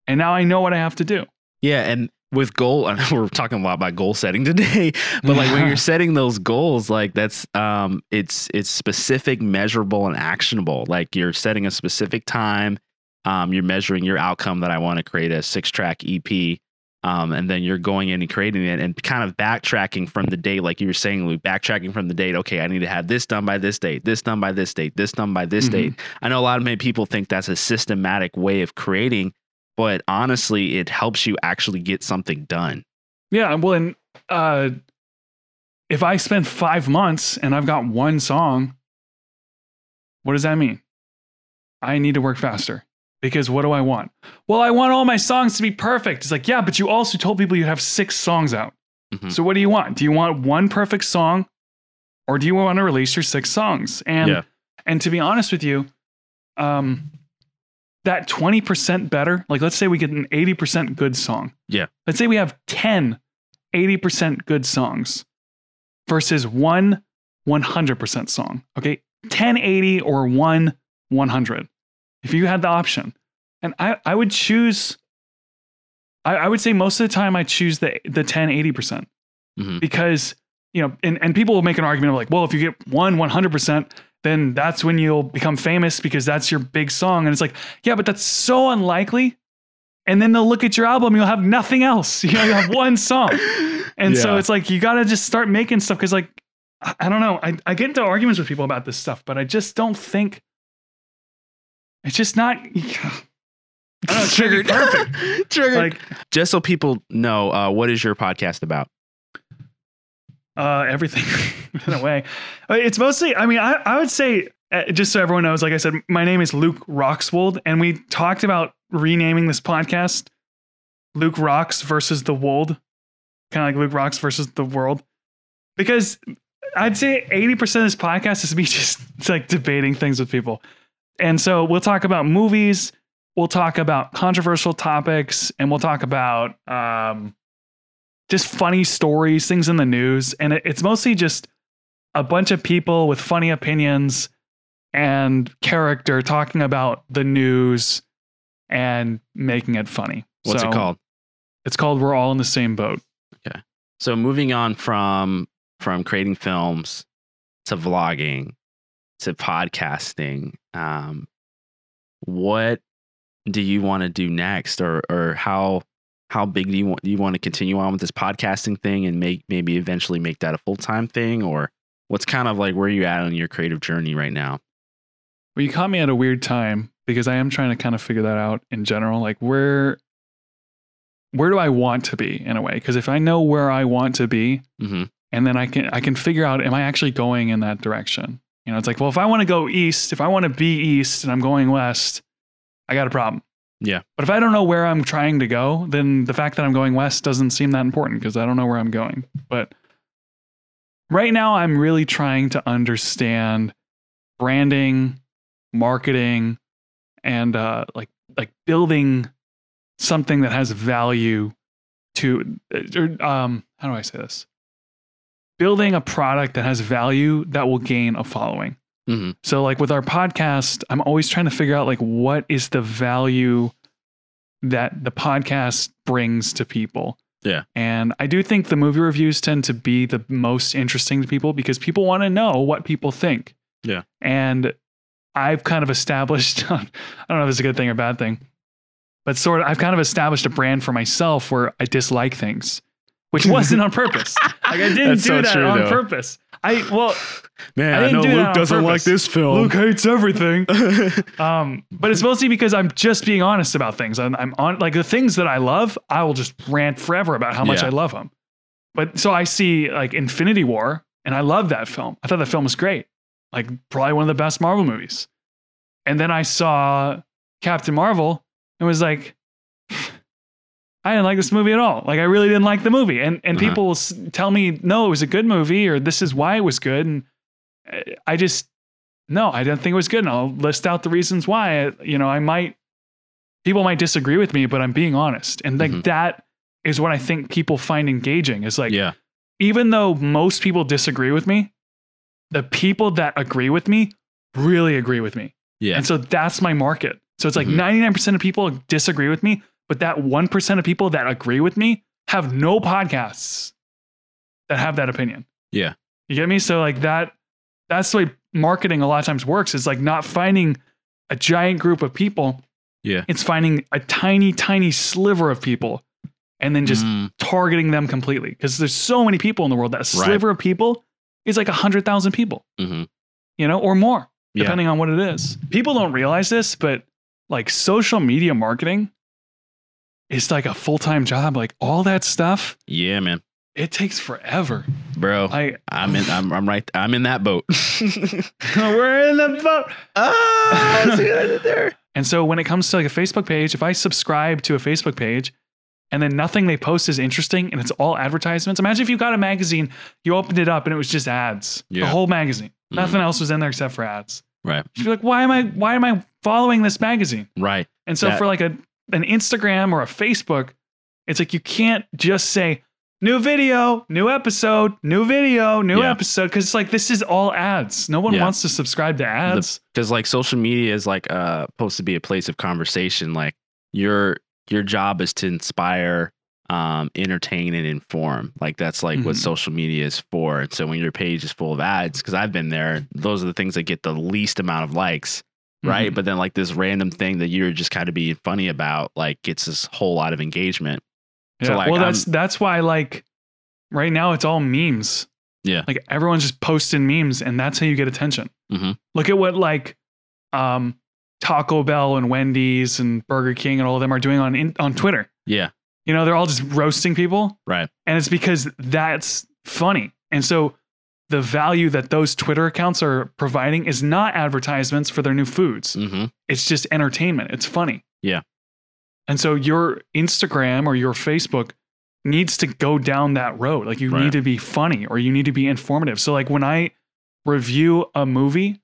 Speaker 2: And now I know what I have to do.
Speaker 1: Yeah, and with goal, I know we're talking a lot about goal setting today, but like when you're setting those goals, like that's um, it's it's specific, measurable, and actionable. Like you're setting a specific time, um, you're measuring your outcome that I want to create a six track EP, um, and then you're going in and creating it and kind of backtracking from the date, like you were saying, Luke, backtracking from the date. Okay, I need to have this done by this date, this done by this date, this done by this
Speaker 2: Mhm.
Speaker 1: date. I know a lot of many people think that's a systematic way of creating but honestly, it helps you actually get something done.
Speaker 2: Yeah, well, and uh, if I spend five months and I've got one song, what does that mean? I need to work faster because what do I want? Well, I want all my songs to be perfect. It's like, yeah, but you also told people you have six songs out.
Speaker 1: Mhm.
Speaker 2: So what do you want? Do you want one perfect song, or do you want to release your six songs? And
Speaker 1: Yeah.
Speaker 2: and to be honest with you, um, that twenty percent better. Like, let's say we get an eighty percent good song.
Speaker 1: Yeah.
Speaker 2: Let's say we have 10 80% good songs versus one 100% song. Okay. 1080 or one 100. If you had the option. And I, I would choose, I, I would say most of the time I choose the, the 10 80%
Speaker 1: Mhm.
Speaker 2: because, you know, and, and people will make an argument of like, well, if you get one 100%, then that's when you'll become famous because that's your big song. And it's like, yeah, but that's so unlikely and then they'll look at your album you'll have nothing else you know you have one song and so it's like you got to just start making stuff because like I, I don't know I, I get into arguments with people about this stuff but i just don't think it's just not I know, it's perfect.
Speaker 1: Triggered.
Speaker 2: like
Speaker 1: Just so people know, uh, what is your podcast about?
Speaker 2: uh everything in a way Uh, it's mostly i mean i, I would say uh, just so everyone knows like i said my name is luke rockswold and we talked about renaming this podcast luke rocks versus the wold kind of like luke rocks versus the world because i'd say 80% of this podcast is me just like debating things with people and so we'll talk about movies we'll talk about controversial topics and we'll talk about um, just funny stories, things in the news. And it, it's mostly just a bunch of people with funny opinions and character talking about the news and making it funny.
Speaker 1: What's
Speaker 2: So,
Speaker 1: it called?
Speaker 2: It's called We're All in the Same Boat. Okay.
Speaker 1: So moving on from from creating films to vlogging to podcasting, um, what do you want to do next, or or how how big do you want do you want to continue on with this podcasting thing and make maybe eventually make that a full time thing, or what's kind of like where you at on your creative journey right now?
Speaker 2: Well, you caught me at a weird time because I am trying to kind of figure that out in general. Like where where do I want to be in a way? Because if I know where I want to be,
Speaker 1: Mm-hmm.
Speaker 2: and then I can I can figure out am I actually going in that direction? You know, it's like, well, if I want to go east, if I want to be east and I'm going west, I got a problem.
Speaker 1: Yeah.
Speaker 2: But if I don't know where I'm trying to go, then the fact that I'm going west doesn't seem that important because I don't know where I'm going. But right now I'm really trying to understand branding, marketing, and uh, like like building something that has value to or, um how do I say this? Building a product that has value that will gain a following.
Speaker 1: Mm-hmm.
Speaker 2: So like with our podcast, I'm always trying to figure out like what is the value that the podcast brings to people.
Speaker 1: Yeah.
Speaker 2: And I do think the movie reviews tend to be the most interesting to people because people want to know what people think.
Speaker 1: Yeah.
Speaker 2: And I've kind of established I don't know if it's a good thing or bad thing, but sort of I've kind of established a brand for myself where I dislike things, which wasn't on purpose. Like I didn't
Speaker 1: That's
Speaker 2: do
Speaker 1: so
Speaker 2: that
Speaker 1: true,
Speaker 2: on
Speaker 1: though.
Speaker 2: purpose. I well,
Speaker 1: Man,
Speaker 2: I
Speaker 1: I, know
Speaker 2: do
Speaker 1: Luke doesn't like this film.
Speaker 2: Luke hates everything. Um, but it's mostly because I'm just being honest about things. I'm, I'm on like the things that I love. I will just rant forever about how much
Speaker 1: Yeah.
Speaker 2: I love them. But so I see like Infinity War, and I love that film. I thought that film was great, like probably one of the best Marvel movies. And then I saw Captain Marvel and was like, I didn't like this movie at all. Like I really didn't like the movie. And and
Speaker 1: Uh-huh.
Speaker 2: people s- tell me no, it was a good movie, or this is why it was good. And uh, I just no, I don't think it was good. And I'll list out the reasons why. You know, I might, people might disagree with me, but I'm being honest. And like
Speaker 1: Mhm.
Speaker 2: that is what I think people find engaging is like,
Speaker 1: yeah,
Speaker 2: even though most people disagree with me, the people that agree with me really agree with me.
Speaker 1: yeah,
Speaker 2: And so that's my market. So it's like
Speaker 1: Mhm.
Speaker 2: 99% of people disagree with me, but that 1% of people that agree with me have no podcasts that have that opinion.
Speaker 1: Yeah.
Speaker 2: You get me? So like that that's the way marketing a lot of times works is like not finding a giant group of people.
Speaker 1: Yeah.
Speaker 2: It's finding a tiny tiny sliver of people and then just
Speaker 1: Mm,
Speaker 2: targeting them completely because there's so many people in the world that a
Speaker 1: Right.
Speaker 2: sliver of people is like a 100,000 people,
Speaker 1: mhm.
Speaker 2: you know, or more
Speaker 1: Yeah.
Speaker 2: depending on what it is. People don't realize this, but like social media marketing is like a full time job. Like all that stuff,
Speaker 1: yeah, man,
Speaker 2: it takes forever.
Speaker 1: bro.
Speaker 2: I
Speaker 1: I'm in. I'm, I'm right. I'm in that boat.
Speaker 2: we're in the boat.
Speaker 1: ah, see what I did there?
Speaker 2: And so when it comes to like a Facebook page, if I subscribe to a Facebook page and then nothing they post is interesting and it's all advertisements. Imagine if you got a magazine, you opened it up and it was just ads.
Speaker 1: Yeah.
Speaker 2: The whole magazine.
Speaker 1: Mhm.
Speaker 2: Nothing else was in there except for ads.
Speaker 1: Right,
Speaker 2: You'd be like, why am I why am I following this magazine?
Speaker 1: right.
Speaker 2: And so
Speaker 1: That-
Speaker 2: for like a an Instagram or a Facebook, it's like you can't just say new video, new episode, new video, new
Speaker 1: Yeah.
Speaker 2: episode because it's like this is all ads. No one
Speaker 1: Yeah.
Speaker 2: wants to subscribe to ads.
Speaker 1: Because like social media is like uh supposed to be a place of conversation. Like your your job is to inspire, um, entertain, and inform. Like that's like what
Speaker 2: Mhm.
Speaker 1: social media is for. And so when your page is full of ads, because I've been there, those are the things that get the least amount of likes. Right?
Speaker 2: Mhm.
Speaker 1: But then like this random thing that you're just kind of being funny about, like gets this whole lot of engagement.
Speaker 2: Yeah.
Speaker 1: So, like,
Speaker 2: well,
Speaker 1: I'm-
Speaker 2: that's that's why like right now it's all memes.
Speaker 1: Yeah.
Speaker 2: Like everyone's just posting memes, and that's how you get attention.
Speaker 1: Mhm.
Speaker 2: Look at what like um, Taco Bell and Wendy's and Burger King and all of them are doing on in, on Twitter.
Speaker 1: Yeah,
Speaker 2: You know, they're all just roasting people,
Speaker 1: right.
Speaker 2: and it's because that's funny. And so the value that those Twitter accounts are providing is not advertisements for their new foods
Speaker 1: hmm
Speaker 2: it's just entertainment. It's funny.
Speaker 1: Yeah.
Speaker 2: And so your Instagram or your Facebook needs to go down that road. Like you
Speaker 1: Right.
Speaker 2: need to be funny or you need to be informative. So like when I review a movie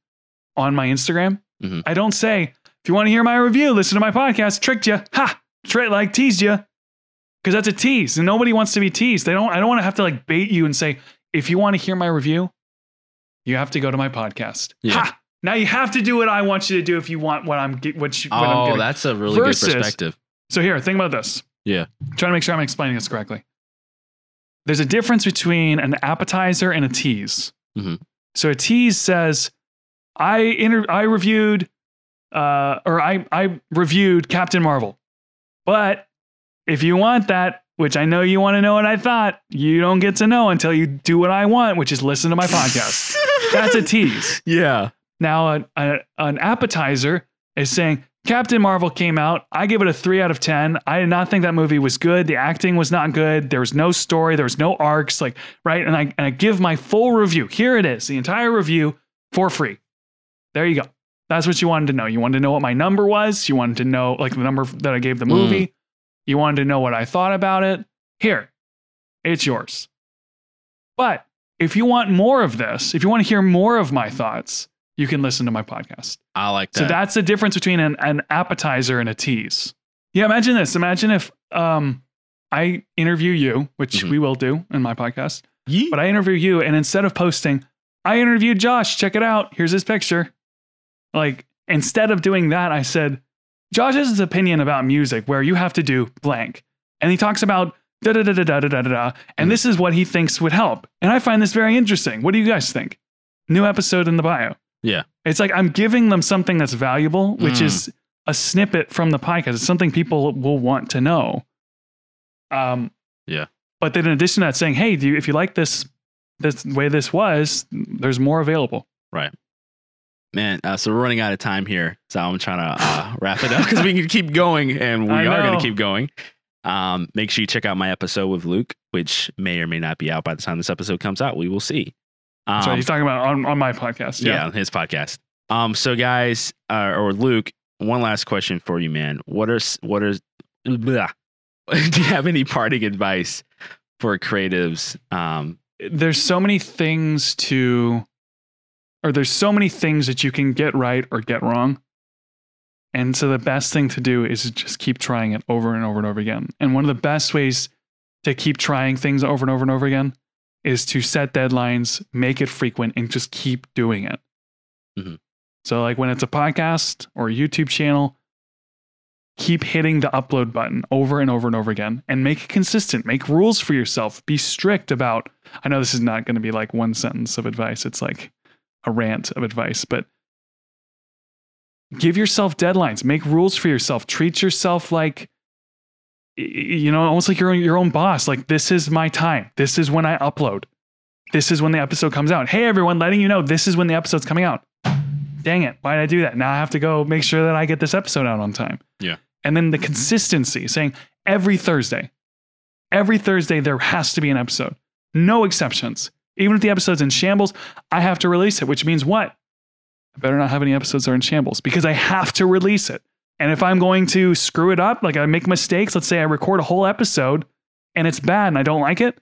Speaker 2: on my Instagram,
Speaker 1: Mhm.
Speaker 2: I don't say, if you want to hear my review, listen to my podcast, tricked you. Ha! Tra- like teased you. Because that's a tease. And nobody wants to be teased. They don't I don't want to have to like bait you and say, if you want to hear my review, you have to go to my podcast.
Speaker 1: Yeah.
Speaker 2: Ha! Now you have to do what I want you to do if you want what I'm ge- what, you, what I'm
Speaker 1: Oh,
Speaker 2: getting.
Speaker 1: that's a really
Speaker 2: Versus-
Speaker 1: good perspective.
Speaker 2: So here, think about this.
Speaker 1: Yeah.
Speaker 2: trying to make sure I'm explaining this correctly. There's a difference between an appetizer and a tease.
Speaker 1: Mhm.
Speaker 2: So a tease says, I inter- I reviewed, uh, or I I reviewed Captain Marvel, but if you want that, which I know you want to know what I thought, you don't get to know until you do what I want, which is listen to my podcast. That's a tease.
Speaker 1: yeah.
Speaker 2: Now, a, a, an appetizer is saying Captain Marvel came out. I give it a three out of 10. I did not think that movie was good. The acting was not good. There was no story. There was no arcs. Like, right. And I, and I give my full review. Here it is the entire review for free. There you go. That's what you wanted to know. You wanted to know what my number was. You wanted to know, like, the number that I gave the mm. movie. You wanted to know what I thought about it. Here, it's yours. But if you want more of this, if you want to hear more of my thoughts, you can listen to my podcast.
Speaker 1: I like that.
Speaker 2: So that's the difference between an, an appetizer and a tease. Yeah, imagine this. Imagine if um, I interview you, which
Speaker 1: Mhm.
Speaker 2: we will do in my podcast,
Speaker 1: Yeet.
Speaker 2: but I interview you, and instead of posting, I interviewed Josh, check it out, here's his picture. Like, instead of doing that, I said, Josh has his opinion about music where you have to do blank. And he talks about da da da da da da da da, and
Speaker 1: Mhm.
Speaker 2: this is what he thinks would help. And I find this very interesting. What do you guys think? New episode in the bio.
Speaker 1: Yeah.
Speaker 2: It's like I'm giving them something that's valuable, which
Speaker 1: Mm.
Speaker 2: is a snippet from the podcast. It's something people will want to know. Um,
Speaker 1: Yeah.
Speaker 2: But then in addition to that, saying, hey, do you, if you like this, this way this was, there's more available.
Speaker 1: Man, uh, so we're running out of time here. So I'm trying to uh, wrap it up because we can keep going and we
Speaker 2: I
Speaker 1: are going to keep going. Um, make sure you check out my episode with Luke, which may or may not be out by the time this episode comes out. We will see. Um,
Speaker 2: so he's talking about on, on my podcast.
Speaker 1: yeah.
Speaker 2: Yeah.
Speaker 1: on his podcast. Um, so guys, uh, or Luke, one last question for you, man. What are what are blah. do you have any parting advice for creatives? Um,
Speaker 2: There's so many things to, or there's so many things that you can get right or get wrong. And so the best thing to do is just keep trying it over and over and over again. And one of the best ways to keep trying things over and over and over again is to set deadlines, make it frequent, and just keep doing it.
Speaker 1: Mhm.
Speaker 2: So, like when it's a podcast or a YouTube channel, keep hitting the upload button over and over and over again and make it consistent. Make rules for yourself. Be strict about. I know this is not going to be like one sentence of advice, it's like a rant of advice, but give yourself deadlines, make rules for yourself, treat yourself like you know, almost like your your own boss. Like this is my time. This is when I upload. This is when the episode comes out. Hey everyone, letting you know this is when the episode's coming out. Dang it, why did I do that? Now I have to go make sure that I get this episode out on time.
Speaker 1: Yeah.
Speaker 2: And then the mm-hmm. consistency, saying every Thursday, every Thursday there has to be an episode. No exceptions. Even if the episode's in shambles, I have to release it, which means what? I better not have any episodes that are in shambles because I have to release it. And if I'm going to screw it up, like I make mistakes, let's say I record a whole episode and it's bad and I don't like it,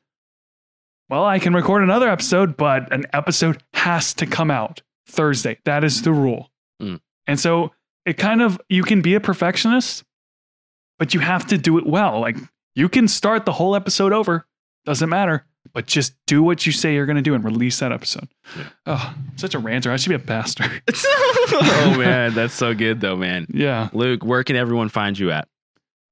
Speaker 2: well, I can record another episode, but an episode has to come out Thursday. That is the rule.
Speaker 1: Mm.
Speaker 2: And so it kind of, you can be a perfectionist, but you have to do it well. Like you can start the whole episode over, doesn't matter, but just do what you say you're going to do and release that episode.
Speaker 1: Yeah.
Speaker 2: Oh, such a ranter. I should be a pastor.
Speaker 1: oh man, that's so good though, man.
Speaker 2: yeah.
Speaker 1: Luke, where can everyone find you at?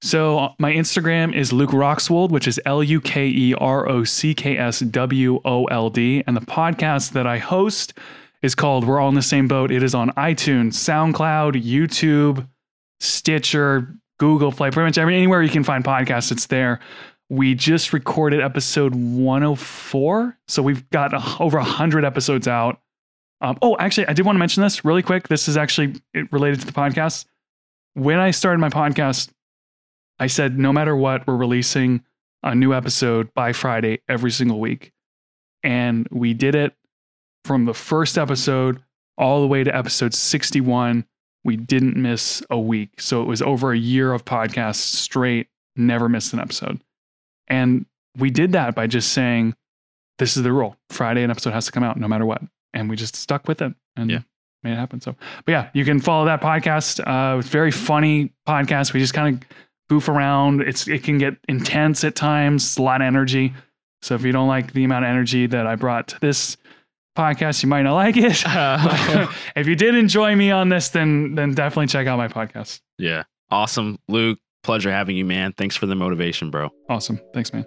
Speaker 2: So uh, my Instagram is Luke Rockswold, which is L U K E R O C K S W O L D. And the podcast that I host is called We're All in the Same Boat. It is on iTunes, SoundCloud, YouTube, Stitcher, Google Play, pretty much every, anywhere you can find podcasts, it's there. We just recorded episode 104. So we've got a, over 100 episodes out. Um, oh, actually, I did want to mention this really quick. This is actually related to the podcast. When I started my podcast, I said, no matter what, we're releasing a new episode by Friday every single week. And we did it from the first episode all the way to episode 61. We didn't miss a week. So it was over a year of podcasts straight, never missed an episode. And we did that by just saying, this is the rule. Friday, an episode has to come out no matter what. And we just stuck with it and
Speaker 1: Yeah.
Speaker 2: made it happen. So, but yeah, you can follow that podcast. Uh, it's a very funny podcast. We just kind of goof around. It's it can get intense at times, it's a lot of energy. So if you don't like the amount of energy that I brought to this podcast, you might not like it. if you did enjoy me on this, then then definitely check out my podcast.
Speaker 1: Yeah. Awesome. Luke, pleasure having you, man. Thanks for the motivation, bro.
Speaker 2: Awesome. Thanks, man.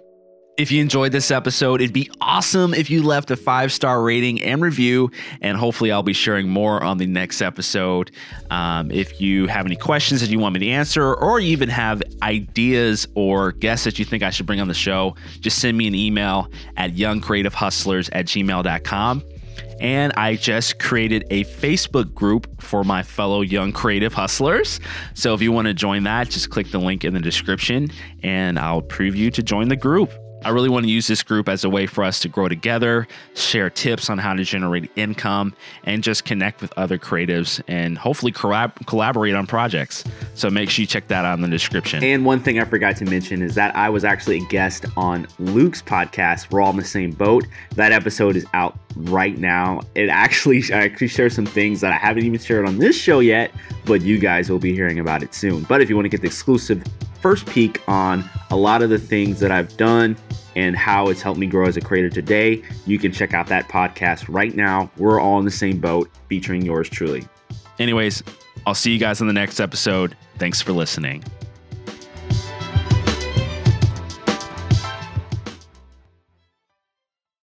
Speaker 1: If you enjoyed this episode, it'd be awesome if you left a five star rating and review. And hopefully, I'll be sharing more on the next episode. Um, if you have any questions that you want me to answer, or you even have ideas or guests that you think I should bring on the show, just send me an email at youngcreativehustlers at gmail.com. And I just created a Facebook group for my fellow young creative hustlers. So if you want to join that, just click the link in the description and I'll preview to join the group. I really want to use this group as a way for us to grow together, share tips on how to generate income, and just connect with other creatives and hopefully collab- collaborate on projects. So make sure you check that out in the description.
Speaker 3: And one thing I forgot to mention is that I was actually a guest on Luke's podcast. We're all in the same boat. That episode is out right now. It actually I actually share some things that I haven't even shared on this show yet, but you guys will be hearing about it soon. But if you want to get the exclusive first peek on a lot of the things that I've done and how it's helped me grow as a creator today, you can check out that podcast right now. We're all in the same boat, featuring yours truly.
Speaker 1: Anyways, I'll see you guys in the next episode. Thanks for listening.